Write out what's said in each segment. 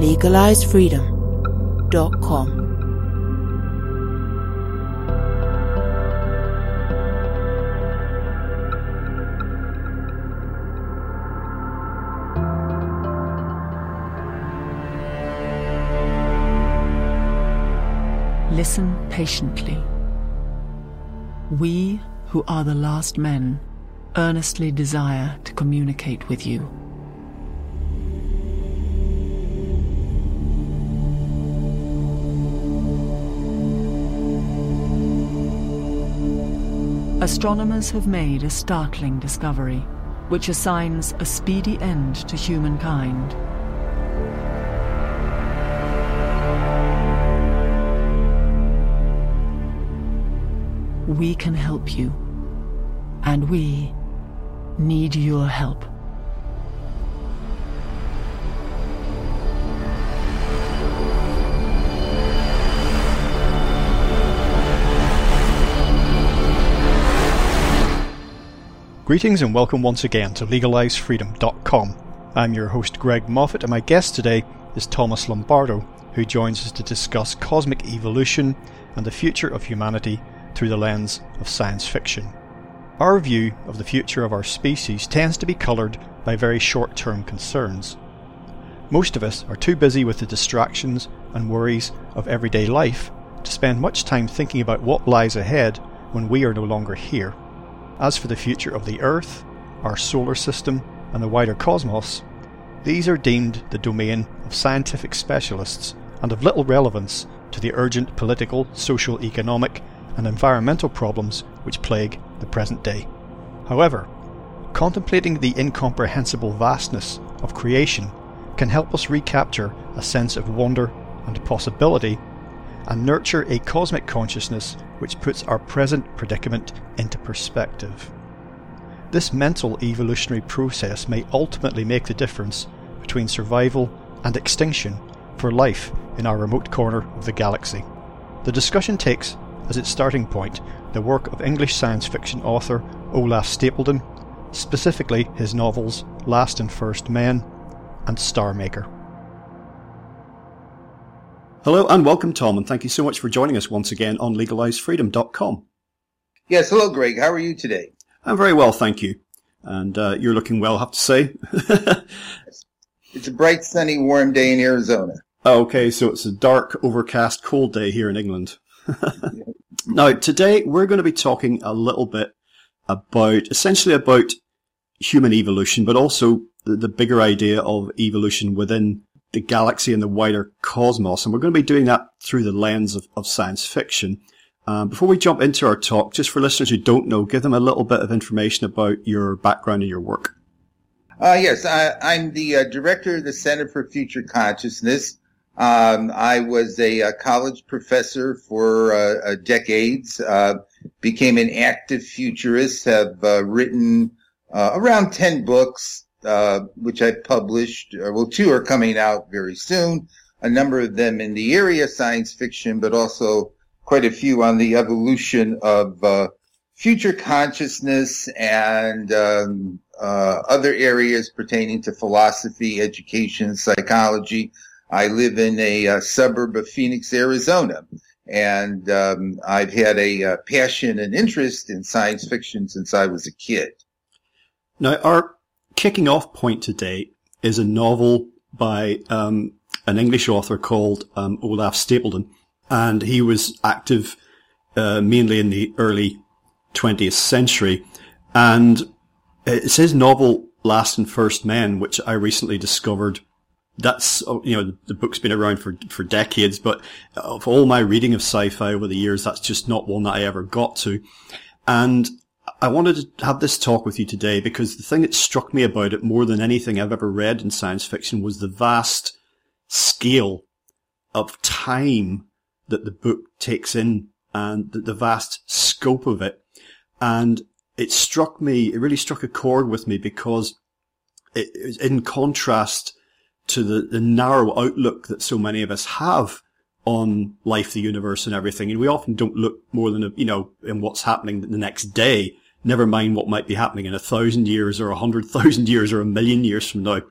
LegalizeFreedom.com. Listen patiently. We, who are the last men, earnestly desire to communicate with you. Astronomers have made a startling discovery, which assigns a speedy end to humankind. We can help you, and we need your help. Greetings and welcome once again to LegalizeFreedom.com. I'm your host Greg Moffat, and my guest today is Thomas Lombardo, who joins us to discuss cosmic evolution and the future of humanity through the lens of science fiction. Our view of the future of our species tends to be coloured by very short term concerns. Most of us are too busy with the distractions and worries of everyday life to spend much time thinking about what lies ahead when we are no longer here. As for the future of the Earth, our solar system, and the wider cosmos, these are deemed the domain of scientific specialists and of little relevance to the urgent political, social, economic, and environmental problems which plague the present day. However, contemplating the incomprehensible vastness of creation can help us recapture a sense of wonder and possibility and nurture a cosmic consciousness which puts our present predicament into perspective. This mental evolutionary process may ultimately make the difference between survival and extinction for life in our remote corner of the galaxy. The discussion takes as its starting point the work of English science fiction author Olaf Stapledon, specifically his novels Last and First Men and Star Maker. Hello and welcome, Tom, and thank you so much for joining us once again on legalizefreedom.com. Yes, hello, Greg. How are you today? I'm very well, thank you. And uh, you're looking well, I have to say. it's a bright, sunny, warm day in Arizona. Okay, so it's a dark, overcast, cold day here in England. now, today we're going to be talking a little bit about, essentially about human evolution, but also the, the bigger idea of evolution within the galaxy and the wider cosmos. And we're going to be doing that through the lens of, of science fiction. Um, before we jump into our talk, just for listeners who don't know, give them a little bit of information about your background and your work. Uh, yes, I, am the uh, director of the Center for Future Consciousness. Um, I was a, a, college professor for uh, decades, uh, became an active futurist, have uh, written uh, around 10 books, uh, which I published. Uh, well, two are coming out very soon. A number of them in the area of science fiction, but also quite a few on the evolution of uh, future consciousness and um, uh, other areas pertaining to philosophy, education, psychology. I live in a, uh, suburb of Phoenix, Arizona, and um, I've had a, a passion and interest in science fiction since I was a kid. Now, our kicking off point today is a novel by um, an English author called um, Olaf Stapledon, and he was active uh, mainly in the early 20th century. And it's his novel Last and First Men, which I recently discovered. That's, oh, you know, the book's been around for, for decades, but of all my reading of sci-fi over the years, that's just not one that I ever got to. And I wanted to have this talk with you today because the thing that struck me about it more than anything I've ever read in science fiction was the vast scale of time that the book takes in and the, vast scope of it. And it struck me, it really struck a chord with me because it, in contrast to the, the narrow outlook that so many of us have on life, the universe and everything. And we often don't look more than, a, you know, in what's happening the next day, never mind what might be happening in a thousand years or a hundred thousand years or a million years from now.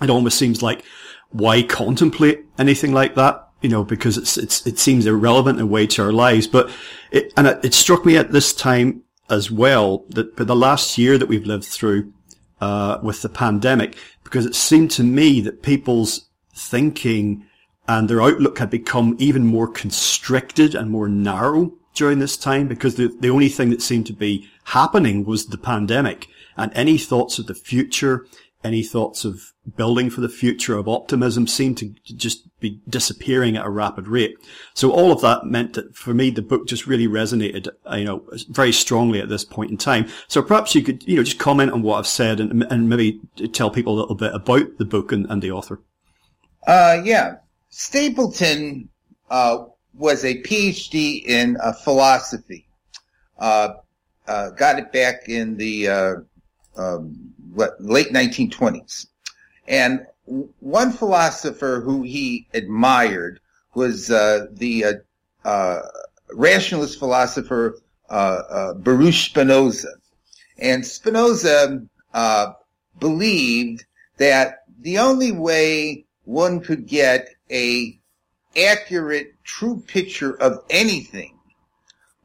It almost seems like why contemplate anything like that? You know, because it's, it's, it seems irrelevant in a way to our lives. But it, and it, it struck me at this time as well that for the last year that we've lived through, uh, with the pandemic, because it seemed to me that people's thinking and their outlook had become even more constricted and more narrow during this time because the, the only thing that seemed to be happening was the pandemic and any thoughts of the future, any thoughts of building for the future of optimism seemed to just be disappearing at a rapid rate. So all of that meant that for me, the book just really resonated, uh, you know, very strongly at this point in time. So perhaps you could, you know, just comment on what I've said and, and maybe tell people a little bit about the book and, and the author. Uh, yeah. Stapledon, uh, was a PhD in uh, philosophy. Uh, uh, got it back in the uh, um, late 1920s. And one philosopher who he admired was uh, the uh, rationalist philosopher Baruch Spinoza. And Spinoza believed that the only way one could get a accurate, true picture of anything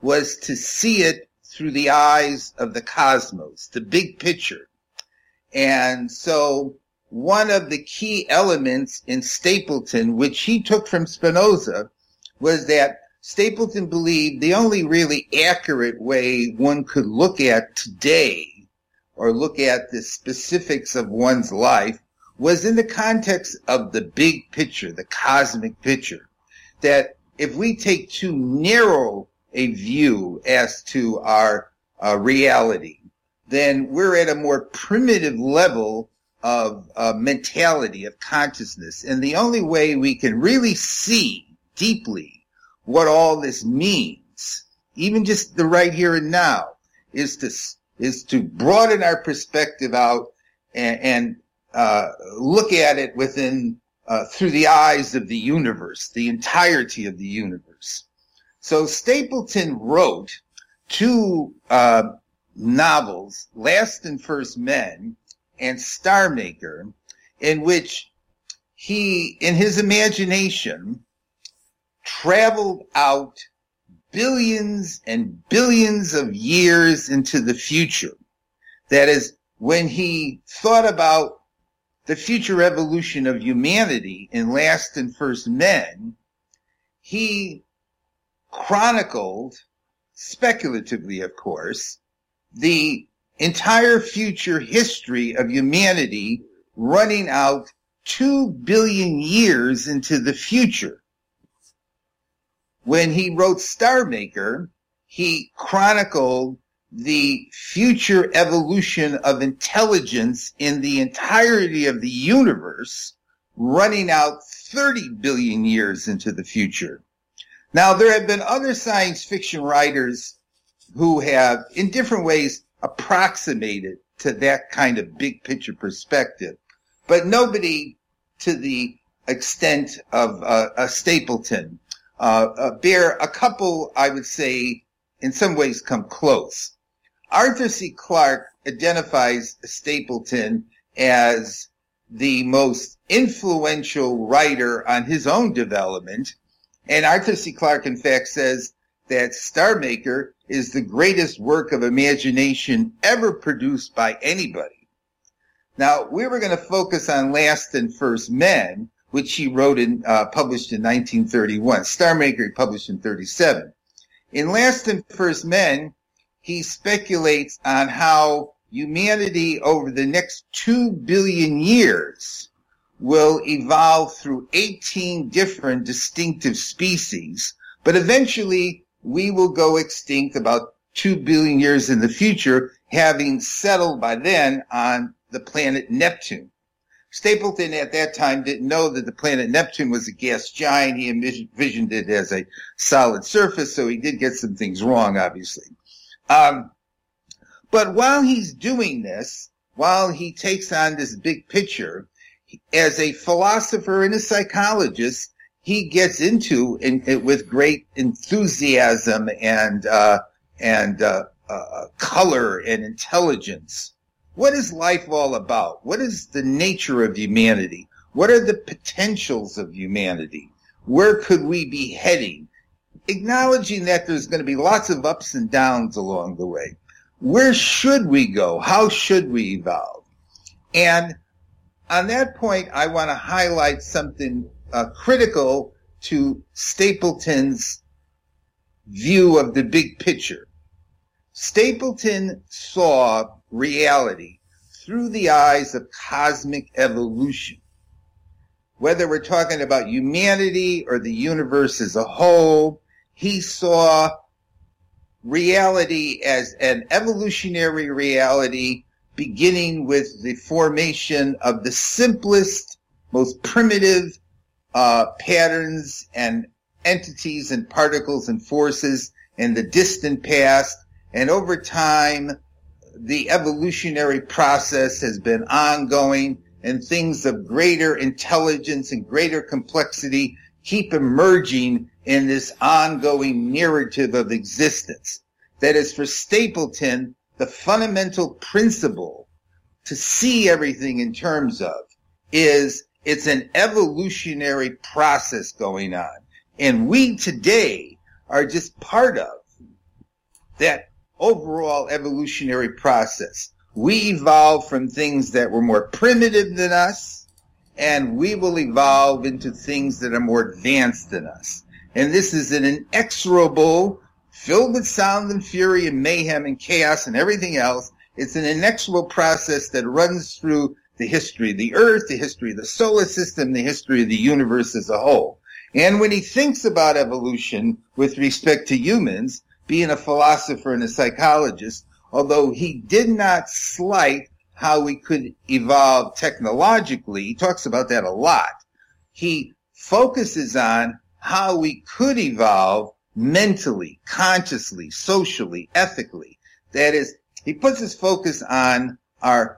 was to see it through the eyes of the cosmos, the big picture. And so one of the key elements in Stapledon, which he took from Spinoza, was that Stapledon believed the only really accurate way one could look at today or look at the specifics of one's life was in the context of the big picture, the cosmic picture. That if we take too narrow a view as to our uh, reality, then we're at a more primitive level of uh, mentality, of consciousness. And the only way we can really see deeply what all this means, even just the right here and now, is to, is to broaden our perspective out and, and uh, look at it within uh, through the eyes of the universe, the entirety of the universe. So Stapledon wrote two uh, novels, Last and First Men and Star Maker, in which he, in his imagination, traveled out billions and billions of years into the future. That is, when he thought about the future evolution of humanity in Last and First Men, he chronicled, speculatively of course, the entire future history of humanity running out two billion years into the future. When he wrote Star Maker, he chronicled the future evolution of intelligence in the entirety of the universe running out 30 billion years into the future. Now, there have been other science fiction writers who have, in different ways, approximated to that kind of big picture perspective, but nobody to the extent of uh, a Stapledon. Uh, uh, bear a couple, I would say, in some ways come close. Arthur C. Clarke identifies Stapledon as the most influential writer on his own development. And Arthur C. Clarke, in fact, says that Star Maker is the greatest work of imagination ever produced by anybody. Now, we were going to focus on Last and First Men, which he wrote and uh, published in 1931. Star Maker he published in 37. In Last and First Men, he speculates on how humanity over the next two billion years will evolve through 18 different distinctive species, but eventually we will go extinct about two billion years in the future, having settled by then on the planet Neptune. Stapledon at that time didn't know that the planet Neptune was a gas giant. He envisioned it as a solid surface, so he did get some things wrong, obviously. Um, but while he's doing this, while he takes on this big picture, as a philosopher and a psychologist, he gets into in, in, with great enthusiasm and uh, and uh, uh, color and intelligence. What is life all about? What is the nature of humanity? What are the potentials of humanity? Where could we be heading? Acknowledging that there's going to be lots of ups and downs along the way. Where should we go? How should we evolve? And on that point, I want to highlight something uh, critical to Stapledon's view of the big picture. Stapledon saw reality through the eyes of cosmic evolution. Whether we're talking about humanity or the universe as a whole, he saw reality as an evolutionary reality beginning with the formation of the simplest, most primitive uh, patterns and entities and particles and forces in the distant past. And over time, the evolutionary process has been ongoing and things of greater intelligence and greater complexity keep emerging in this ongoing narrative of existence. That is for Stapledon, the fundamental principle to see everything in terms of is it's an evolutionary process going on. And we today are just part of that overall evolutionary process. We evolved from things that were more primitive than us, and we will evolve into things that are more advanced than us. And this is an inexorable filled with sound and fury and mayhem and chaos and everything else. It's an inexorable process that runs through the history of the earth, the history of the solar system, the history of the universe as a whole. And when he thinks about evolution with respect to humans, being a philosopher and a psychologist, although he did not slight how we could evolve technologically, he talks about that a lot. He focuses on how we could evolve mentally, consciously, socially, ethically. That is, he puts his focus on our,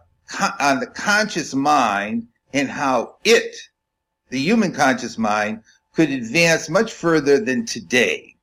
on the conscious mind and how it, the human conscious mind, could advance much further than today.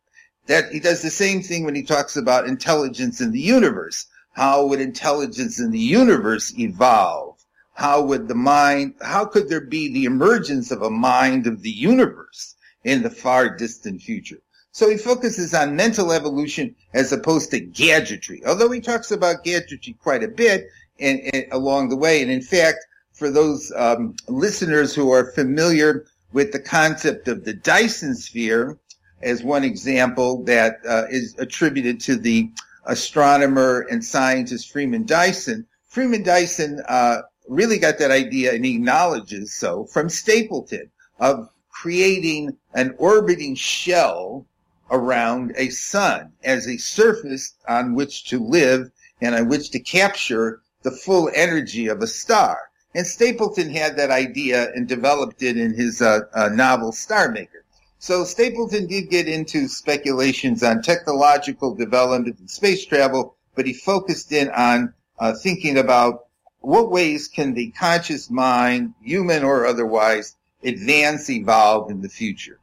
That he does the same thing when he talks about intelligence in the universe. How would intelligence in the universe evolve? How would the mind, how could there be the emergence of a mind of the universe in the far distant future? So he focuses on mental evolution as opposed to gadgetry, although he talks about gadgetry quite a bit and, and along the way. And in fact, for those um, listeners who are familiar with the concept of the Dyson sphere, as one example that uh, is attributed to the astronomer and scientist Freeman Dyson. Freeman Dyson uh, really got that idea, and he acknowledges so, from Stapledon of creating an orbiting shell around a sun as a surface on which to live and on which to capture the full energy of a star. And Stapledon had that idea and developed it in his uh, uh, novel Star Maker. So Stapledon did get into speculations on technological development and space travel, but he focused in on uh, thinking about what ways can the conscious mind, human or otherwise, advance, evolve in the future.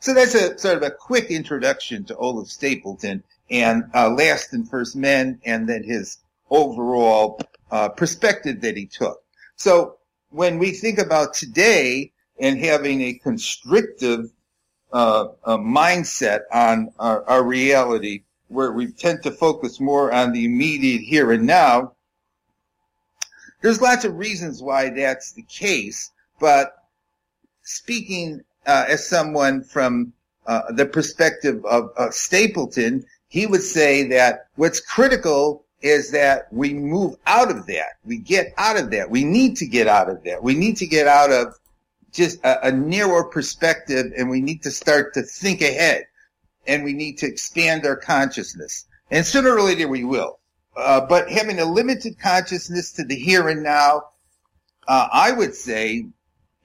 So that's a sort of a quick introduction to Olaf Stapledon and uh, Last and First Men, and then his overall uh, perspective that he took. So when we think about today and having a constrictive uh, mindset on our, our reality, where we tend to focus more on the immediate here and now, there's lots of reasons why that's the case, but speaking uh, as someone from uh, the perspective of, of Stapledon, he would say that what's critical is that we move out of that. We get out of that. We need to get out of that. We need to get out of just a, a narrow perspective and we need to start to think ahead and we need to expand our consciousness. And sooner or later we will. Uh, but having a limited consciousness to the here and now uh, I would say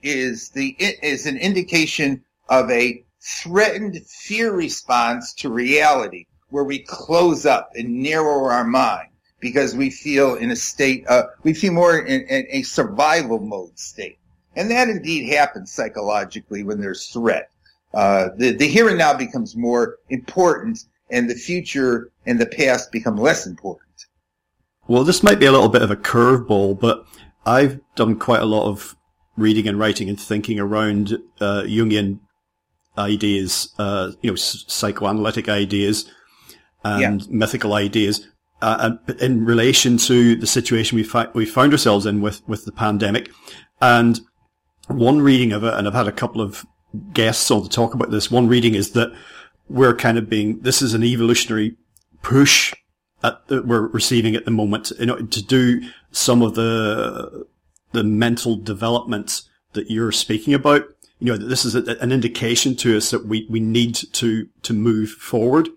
is the is an indication of a threatened fear response to reality, where we close up and narrow our mind because we feel in a state, uh, we feel more in, in a survival mode state. And that indeed happens psychologically when there's threat. Uh, the, the here and now becomes more important and the future and the past become less important. Well, this might be a little bit of a curveball, but I've done quite a lot of reading and writing and thinking around uh, Jungian ideas, uh, you know, psychoanalytic ideas and yeah. mythical ideas uh, in relation to the situation we, we found ourselves in with, with the pandemic. And one reading of it, and I've had a couple of guests on to talk about this. One reading is that we're kind of being, this is an evolutionary push that we're receiving at the moment in order to do some of the, the mental development that you're speaking about. You know, this is a, an indication to us that we, we need to, to move forward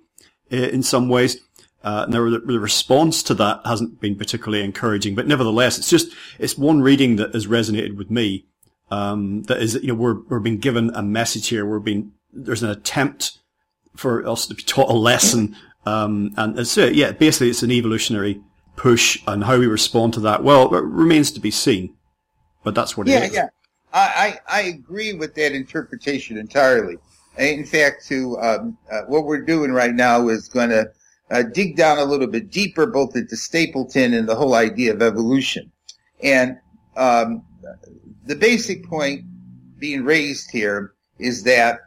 eh, in some ways. Uh, and the, the, response to that hasn't been particularly encouraging, but nevertheless, it's just, it's one reading that has resonated with me. Um, that is, you know, we're, we're being given a message here. We're being, there's an attempt for us to be taught a lesson. Um, and so, yeah, basically it's an evolutionary push and how we respond to that. Well, it remains to be seen, but that's what yeah, it is. Yeah, I, I, I agree with that interpretation entirely. In fact, to, um, uh, what we're doing right now is going to, uh, dig down a little bit deeper, both into Stapledon and the whole idea of evolution. And um, the basic point being raised here is that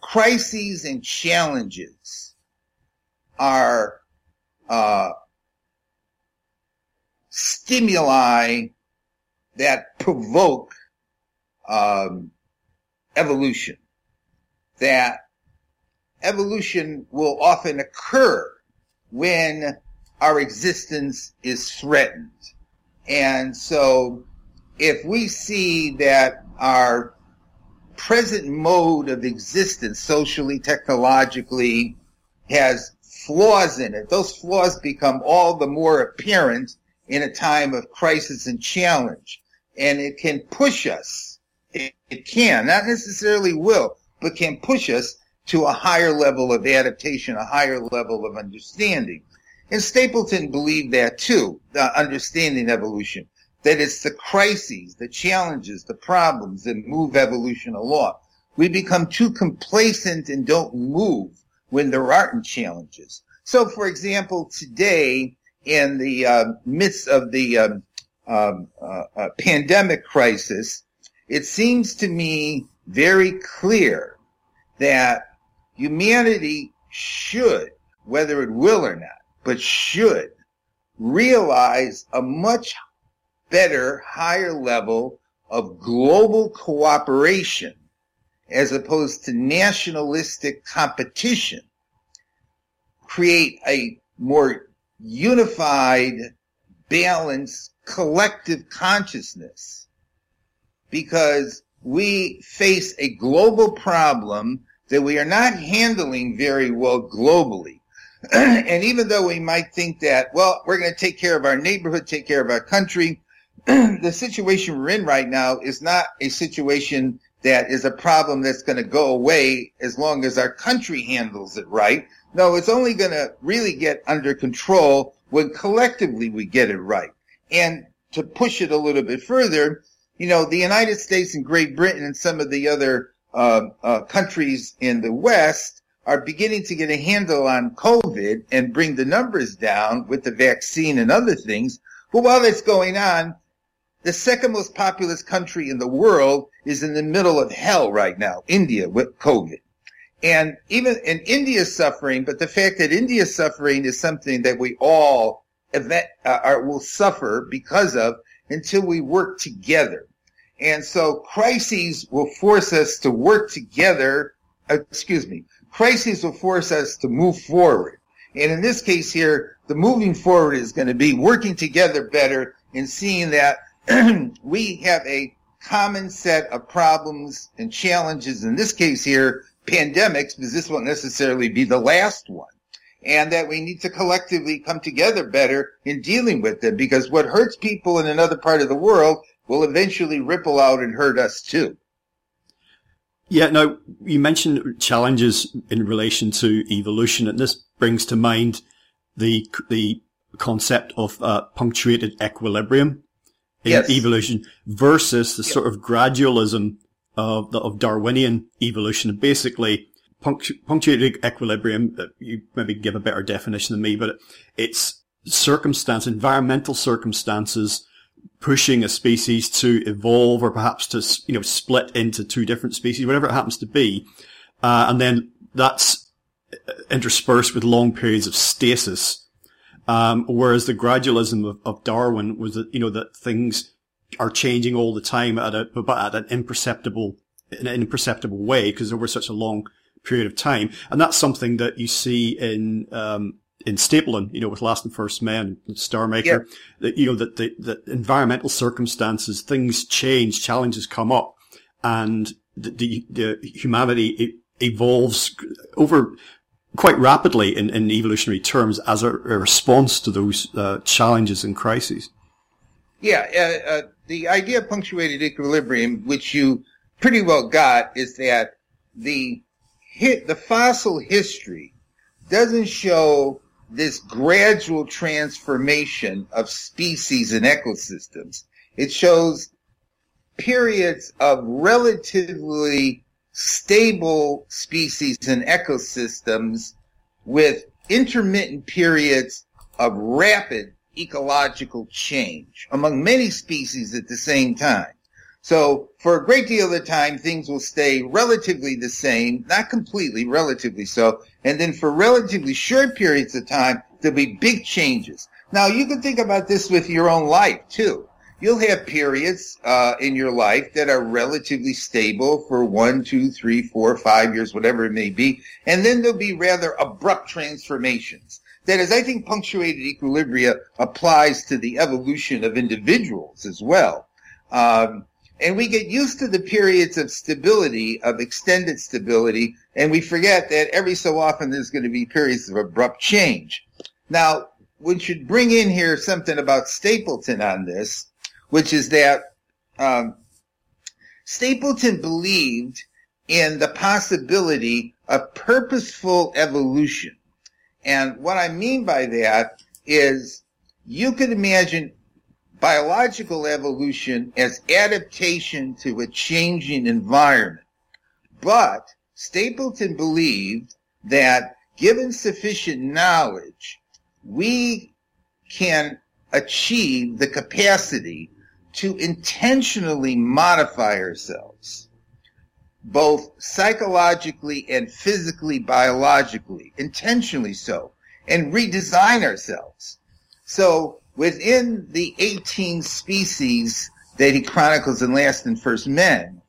crises and challenges are uh, stimuli that provoke um, evolution. That evolution will often occur when our existence is threatened. And so if we see that our present mode of existence, socially, technologically, has flaws in it, those flaws become all the more apparent in a time of crisis and challenge. And it can push us. It, it can, not necessarily will, but can push us to a higher level of adaptation, a higher level of understanding. And Stapledon believed that too, understanding evolution, that it's the crises, the challenges, the problems that move evolution along. We become too complacent and don't move when there aren't challenges. So, for example, today, in the uh, midst of the um, um, uh, pandemic crisis, it seems to me very clear that humanity should, whether it will or not, but should realize a much better, higher level of global cooperation as opposed to nationalistic competition. Create a more unified, balanced, collective consciousness because we face a global problem that we are not handling very well globally. and even though we might think that, well, we're going to take care of our neighborhood, take care of our country, the situation we're in right now is not a situation that is a problem that's going to go away as long as our country handles it right. No, it's only going to really get under control when collectively we get it right. And to push it a little bit further, you know, the United States and Great Britain and some of the other uh, uh, countries in the West are beginning to get a handle on COVID and bring the numbers down with the vaccine and other things. But while that's going on, the second most populous country in the world is in the middle of hell right now, India with COVID. And even in India's suffering, but the fact that India's suffering is something that we all event, uh, are, will suffer because of until we work together. And so crises will force us to work together. Uh, excuse me. Crises will force us to move forward. And in this case here, the moving forward is going to be working together better and seeing that we have a common set of problems and challenges. In this case here, pandemics, because this won't necessarily be the last one. And that we need to collectively come together better in dealing with them because what hurts people in another part of the world will eventually ripple out and hurt us too. Yeah, now you mentioned challenges in relation to evolution, and this brings to mind the the concept of uh, punctuated equilibrium in Yes. evolution versus the sort of gradualism of the, of Darwinian evolution. Basically, punctu- punctuated equilibrium. You maybe give a better definition than me, but it's circumstance, environmental circumstances pushing a species to evolve or perhaps to, you know, split into two different species, whatever it happens to be. Uh, and then that's uh, interspersed with long periods of stasis. Um, whereas the gradualism of, of Darwin was that, you know, that things are changing all the time at a, but at an imperceptible, an imperceptible way because over such a long period of time. And that's something that you see in, um, in Stapledon, you know, with Last and First Men, and Star Maker, that, you know, that the, the environmental circumstances, things change, challenges come up and the, the, the humanity evolves over quite rapidly in, in evolutionary terms as a, a response to those uh, challenges and crises. Yeah, uh, uh, the idea of punctuated equilibrium, which you pretty well got, is that the hit, the fossil history doesn't show this gradual transformation of species and ecosystems. It shows periods of relatively stable species and ecosystems with intermittent periods of rapid ecological change among many species at the same time. So for a great deal of the time, things will stay relatively the same, not completely, relatively so. And then for relatively short periods of time, there'll be big changes. Now you can think about this with your own life too. You'll have periods uh, in your life that are relatively stable for one, two, three, four, five years, whatever it may be, and then there'll be rather abrupt transformations. That is, I think punctuated equilibria applies to the evolution of individuals as well. Um, and we get used to the periods of stability, of extended stability, and we forget that every so often there's going to be periods of abrupt change. Now, we should bring in here something about Stapledon on this, which is that um, Stapledon believed in the possibility of purposeful evolution. And what I mean by that is you could imagine biological evolution as adaptation to a changing environment. But Stapledon believed that given sufficient knowledge, we can achieve the capacity to intentionally modify ourselves, both psychologically and physically, biologically, intentionally so, and redesign ourselves. So within the 18 species that he chronicles in Last and First Men,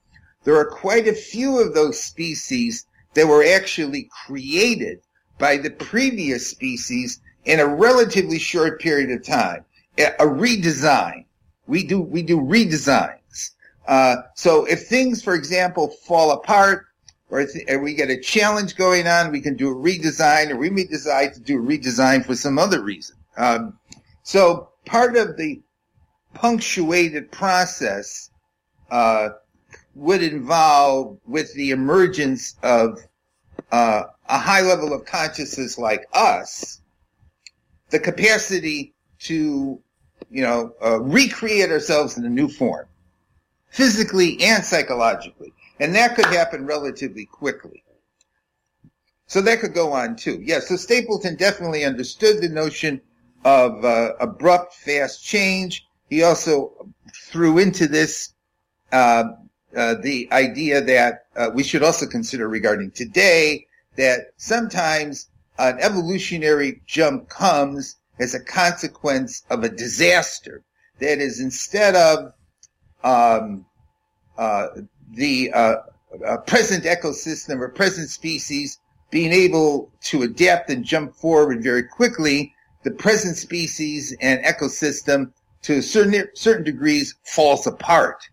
there are quite a few of those species that were actually created by the previous species in a relatively short period of time. A redesign. We do, we do redesigns. Uh, so if things, for example, fall apart or, th- we get a challenge going on, we can do a redesign or we may decide to do a redesign for some other reason. Um, so part of the punctuated process uh, would involve, with the emergence of uh, a high level of consciousness like us, the capacity to, you know, uh, recreate ourselves in a new form, physically and psychologically, and that could happen relatively quickly. So that could go on too. Yeah, so Stapledon definitely understood the notion of uh, abrupt, fast change. He also threw into this uh, uh, the idea that uh, we should also consider regarding today that sometimes an evolutionary jump comes as a consequence of a disaster. That is, instead of um, uh, the uh, present ecosystem or present species being able to adapt and jump forward very quickly, the present species and ecosystem to certain, certain degrees falls apart,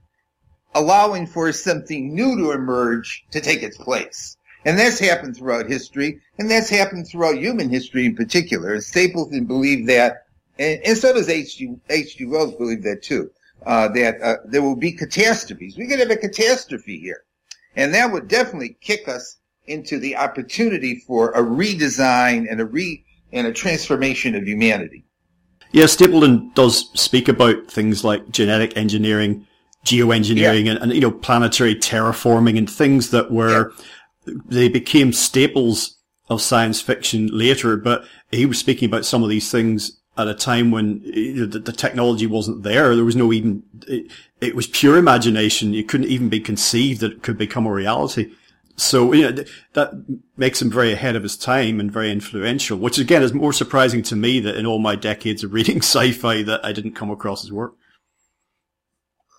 allowing for something new to emerge to take its place. And that's happened throughout history, and that's happened throughout human history in particular. And Stapledon believed that, and, and so does H.G. H.G. Wells believe that too, uh, that uh, there will be catastrophes. We could have a catastrophe here. And that would definitely kick us into the opportunity for a redesign and a re and a transformation of humanity. Yeah, Stapledon does speak about things like genetic engineering, geoengineering, yeah. and, and, you know planetary terraforming and things that were yeah. they became staples of science fiction later. But he was speaking about some of these things at a time when the, the technology wasn't there. There was no even it, it was pure imagination. It couldn't even be conceived that it could become a reality. So, you know, that makes him very ahead of his time and very influential, which again is more surprising to me that in all my decades of reading sci-fi that I didn't come across his work.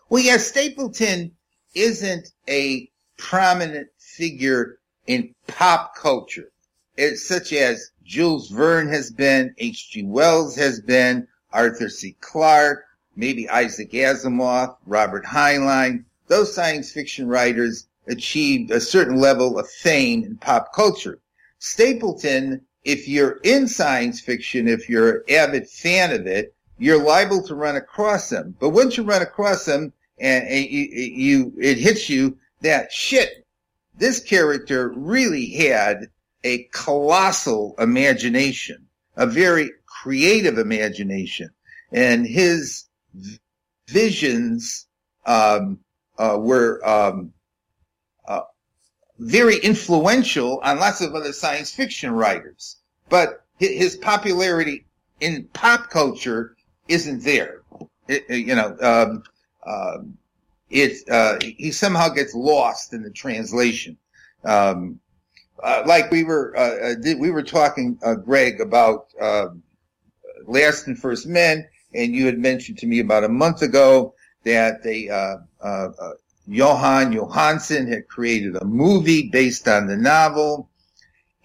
Well, yeah, Stapledon isn't a prominent figure in pop culture. It's such as Jules Verne has been, H.G. Wells has been, Arthur C. Clarke, maybe Isaac Asimov, Robert Heinlein. Those science fiction writers achieved a certain level of fame in pop culture. Stapledon, if you're in science fiction, if you're an avid fan of it, you're liable to run across him. But once you run across him and, and you, you, it hits you that shit, this character really had a colossal imagination, a very creative imagination. And his visions, um, uh, were, um, very influential on lots of other science fiction writers. But his popularity in pop culture isn't there. It, you know, um, um, it, uh, he somehow gets lost in the translation. Um, uh, like we were, uh, uh we were talking, uh, Greg, about, um, Last and First Men, and you had mentioned to me about a month ago that they, uh, Jóhannsson had created a movie based on the novel.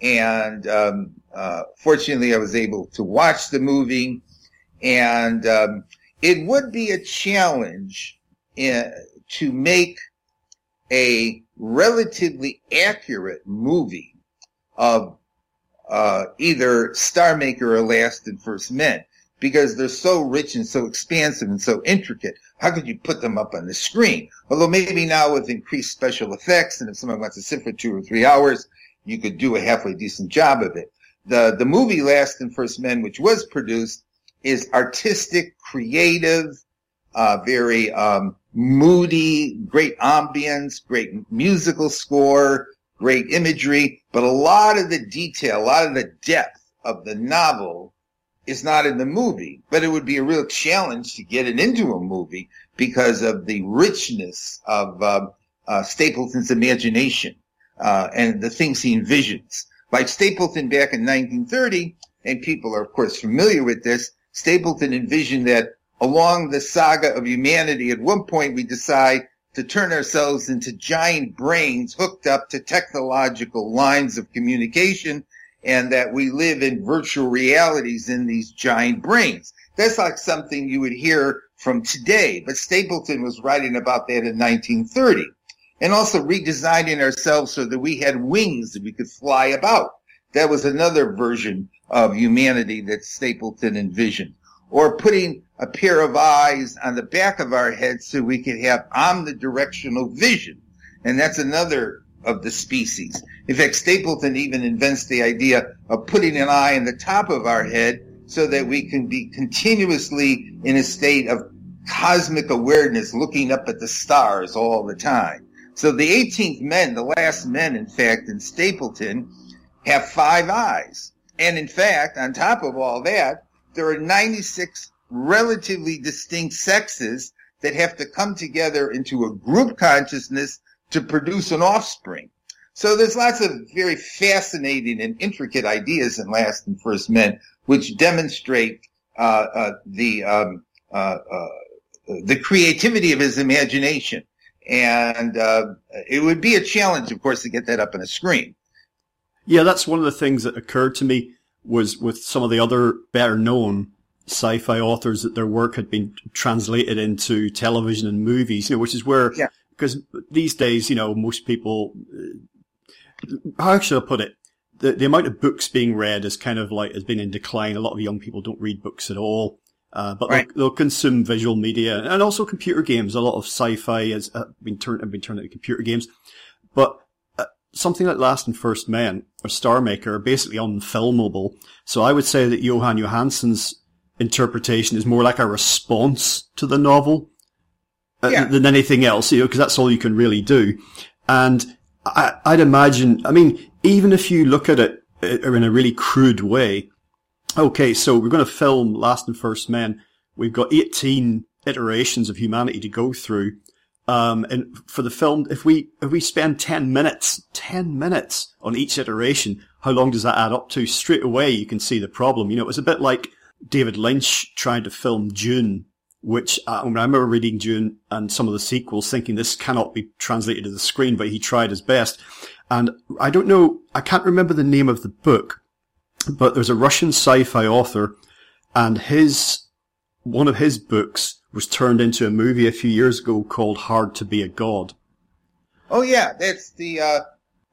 And um, uh, fortunately, I was able to watch the movie. And um, it would be a challenge in, uh, to make a relatively accurate movie of uh, either Star Maker or Last and First Men because they're so rich and so expansive and so intricate. How could you put them up on the screen? Although maybe now with increased special effects, and if someone wants to sit for two or three hours, you could do a halfway decent job of it. The, the movie Last and First Men, which was produced, is artistic, creative, uh, very, um, moody, great ambience, great musical score, great imagery, but a lot of the detail, a lot of the depth of the novel is not in the movie, but it would be a real challenge to get it into a movie because of the richness of uh, uh, Stapledon's imagination uh, and the things he envisions. Like Stapledon back in 1930, and people are of course familiar with this, Stapledon envisioned that along the saga of humanity, at one point we decide to turn ourselves into giant brains hooked up to technological lines of communication and that we live in virtual realities in these giant brains. That's like something you would hear from today, but Stapledon was writing about that in 1930 and also redesigning ourselves so that we had wings that we could fly about. That was another version of humanity that Stapledon envisioned. Or putting a pair of eyes on the back of our heads so we could have omnidirectional vision. And that's another of the species. In fact, Stapledon even invents the idea of putting an eye in the top of our head so that we can be continuously in a state of cosmic awareness, looking up at the stars all the time. So the 18th men, the last men, in fact, in Stapledon, have five eyes. And in fact, on top of all that, there are 96 relatively distinct sexes that have to come together into a group consciousness to produce an offspring. So there's lots of very fascinating and intricate ideas in Last and First Men, which demonstrate uh, uh, the um, uh, uh the creativity of his imagination. And uh, it would be a challenge, of course, to get that up on a screen. Yeah, that's one of the things that occurred to me was with some of the other better known sci-fi authors that their work had been translated into television and movies, you know, which is where yeah because these days, you know, most people, uh, how should I put it? The, the amount of books being read is kind of like, has been in decline. A lot of young people don't read books at all. Uh, but right. they'll, they'll, consume visual media and also computer games. A lot of sci-fi has uh, been turned, have been turned into computer games. But uh, something like Last and First Men or Star Maker are basically unfilmable. So I would say that Jóhann Jóhannsson's interpretation is more like a response to the novel yeah. than anything else, you know, because that's all you can really do. And I, would imagine, I mean, even if you look at it uh, in a really crude way, okay, so we're going to film Last and First Men. We've got 18 iterations of humanity to go through. Um, and for the film, if we, if we spend 10 minutes, 10 minutes on each iteration, how long does that add up to? Straight away, you can see the problem. You know, it was a bit like David Lynch trying to film Dune, which uh, I, mean, I remember reading Dune and some of the sequels thinking this cannot be translated to the screen, but he tried his best. And I don't know, I can't remember the name of the book, but there's a Russian sci-fi author and his, one of his books was turned into a movie a few years ago called Hard to Be a God. Oh yeah, that's the, uh,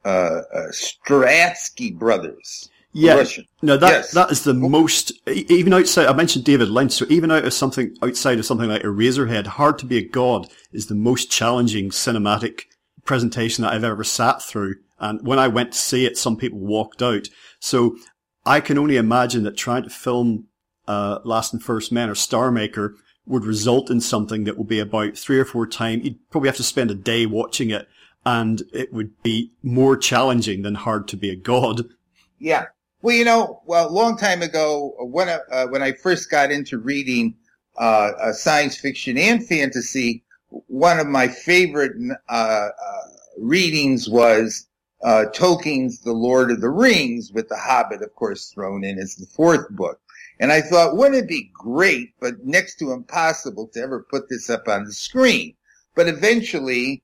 uh, uh Strugatsky brothers. Yeah, Russian. no, that yes. that is the most even outside. I mentioned David Lynch, so even out of something outside of something like Eraserhead, Hard to Be a God is the most challenging cinematic presentation that I've ever sat through. And when I went to see it, some people walked out. So I can only imagine that trying to film uh, Last and First Men or Star Maker would result in something that will be about three or four times. You'd probably have to spend a day watching it, and it would be more challenging than Hard to Be a God. Yeah, well, you know, well, a long time ago, when I, uh, when I first got into reading uh, uh, science fiction and fantasy, one of my favorite uh, uh, readings was uh, Tolkien's The Lord of the Rings, with The Hobbit, of course, thrown in as the fourth book. And I thought, wouldn't it be great, but next to impossible to ever put this up on the screen? But eventually,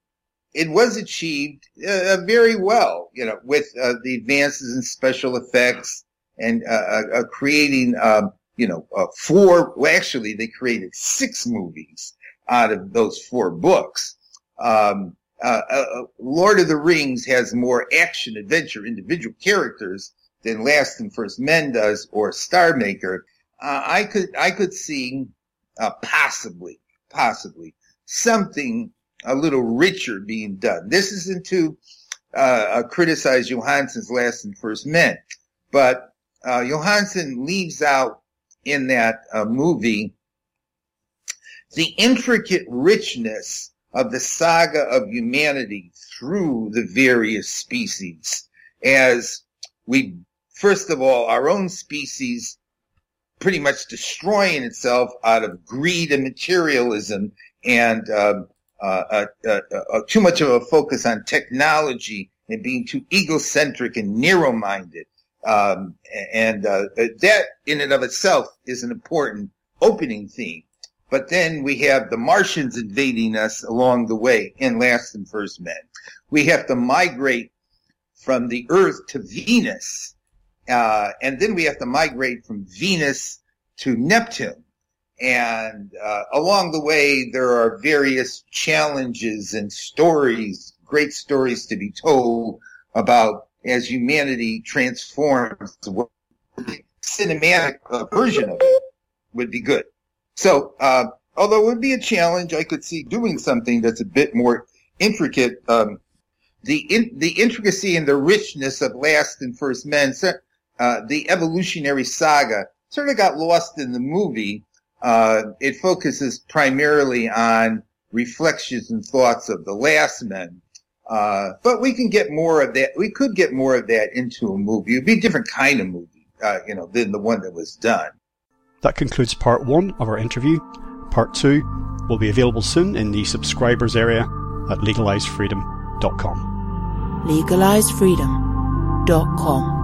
it was achieved uh, very well, you know, with uh, the advances in special effects and uh, uh, uh creating, um, you know, uh, four. Well, actually, they created six movies out of those four books. Um, Lord of the Rings has more action, adventure, individual characters than Last and First Men does, or Star Maker. I could, I could see possibly, possibly something a little richer being done. This isn't to uh, criticize Jóhannsson's Last and First Men, but uh, Jóhannsson leaves out in that uh, movie the intricate richness of the saga of humanity through the various species as we, first of all, our own species pretty much destroying itself out of greed and materialism and uh, uh, uh, uh, too much of a focus on technology and being too egocentric and narrow-minded. Um, and that in and of itself is an important opening theme. But then we have the Martians invading us along the way in Last and First Men. We have to migrate from the Earth to Venus. Uh, and then we have to migrate from Venus to Neptune. And uh, along the way, there are various challenges and stories, great stories to be told about as humanity transforms. the Cinematic uh, version of it would be good. So, uh, although it would be a challenge, I could see doing something that's a bit more intricate. Um, the in, the intricacy and the richness of Last and First Men, uh, the evolutionary saga, sort of got lost in the movie uh, it focuses primarily on reflections and thoughts of the last men. Uh, but we can get more of that. We could get more of that into a movie. It'd be a different kind of movie, uh, you know, than the one that was done. That concludes part one of our interview. Part two will be available soon in the subscribers area at legalizefreedom.com. Legalizefreedom.com.